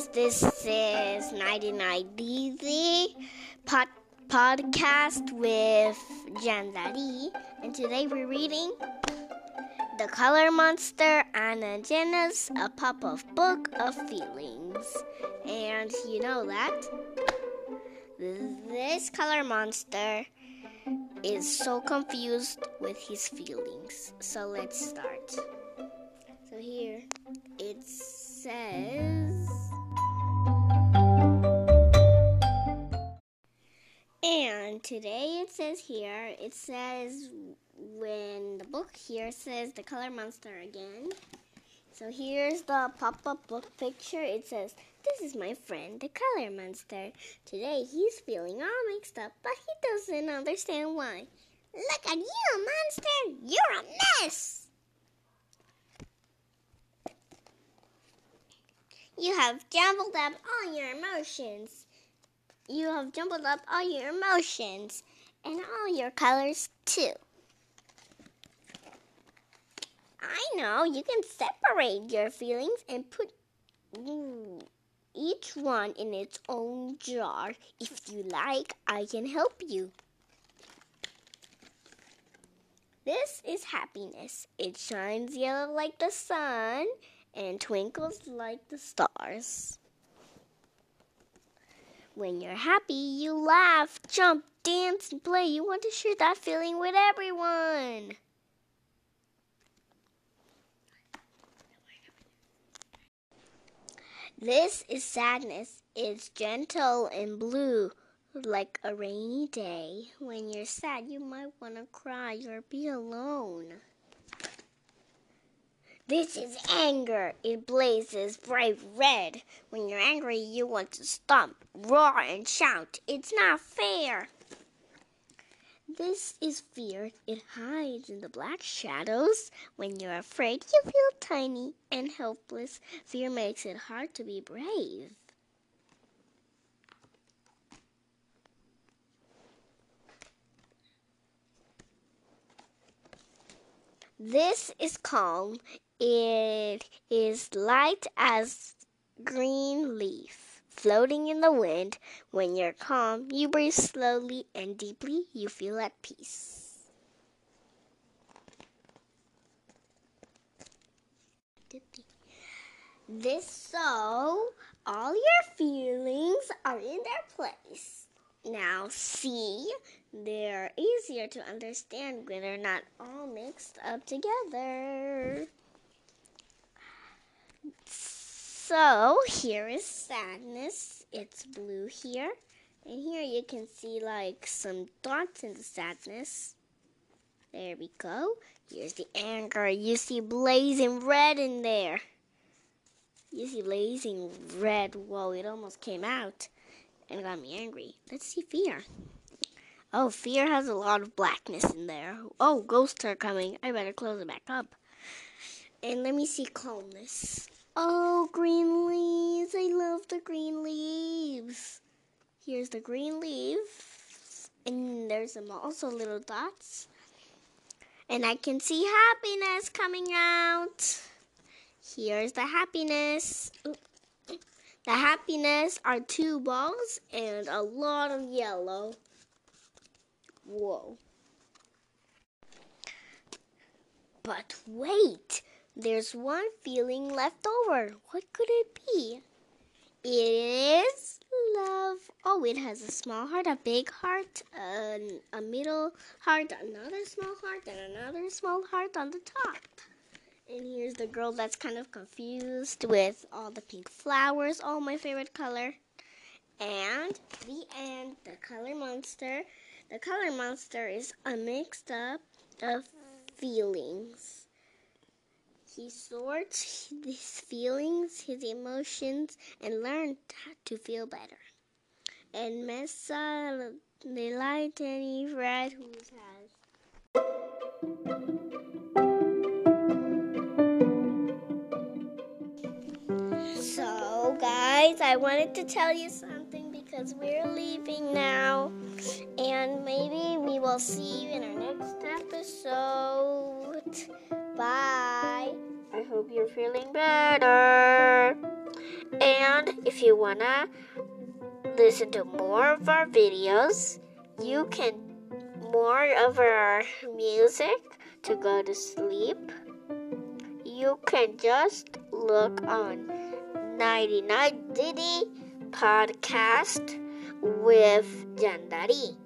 guys, this is 99 DZ pod- podcast with Jan Lee, and today we're reading The Color Monster Anna Llenas A Pop of Book of Feelings. And you know that this color monster is so confused with his feelings. So let's start. So here it says. And today it says here, it says when the book here says the color monster again. So here's the pop up book picture. It says, This is my friend, the color monster. Today he's feeling all mixed up, but he doesn't understand why. Look at you, monster! You're a mess! You have jumbled up all your emotions. You have jumbled up all your emotions and all your colors too. I know you can separate your feelings and put each one in its own jar. If you like, I can help you. This is happiness. It shines yellow like the sun and twinkles like the stars. When you're happy, you laugh, jump, dance, and play. You want to share that feeling with everyone. This is sadness. It's gentle and blue, like a rainy day. When you're sad, you might want to cry or be alone. This is anger. It blazes bright red. When you're angry, you want to stomp, roar, and shout. It's not fair. This is fear. It hides in the black shadows. When you're afraid, you feel tiny and helpless. Fear makes it hard to be brave. This is calm. It is light as green leaf floating in the wind. When you're calm, you breathe slowly and deeply. You feel at peace. This so all your feelings are in their place. Now, see, they're easier to understand when they're not all mixed up together. So here is sadness. It's blue here. And here you can see like some dots in the sadness. There we go. Here's the anger. You see blazing red in there. You see blazing red. Whoa, it almost came out and got me angry. Let's see fear. Oh, fear has a lot of blackness in there. Oh, ghosts are coming. I better close it back up. And let me see calmness. Oh, green leaves. I love the green leaves. Here's the green leaves. And there's also little dots. And I can see happiness coming out. Here's the happiness. The happiness are two balls and a lot of yellow. Whoa. But wait, there's one feeling left over. What could it be? It is love. Oh, it has a small heart, a big heart, a, a middle heart, another small heart, and another small heart on the top. And here's the girl that's kind of confused with all the pink flowers. Oh, my favorite color. And the end, the color monster. The color monster is a mixed up of feelings. He sorts his feelings, his emotions, and learned how to feel better. And Mesa the light and red whose has. So, guys, I wanted to tell you something because we're leaving now, and maybe we will see you in our next episode. Bye. I hope you're feeling better. And if you wanna listen to more of our videos, you can more of our music to go to sleep. You can just look on 99 Diddy podcast with Jandari.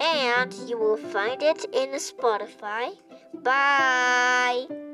And you will find it in Spotify. Bye.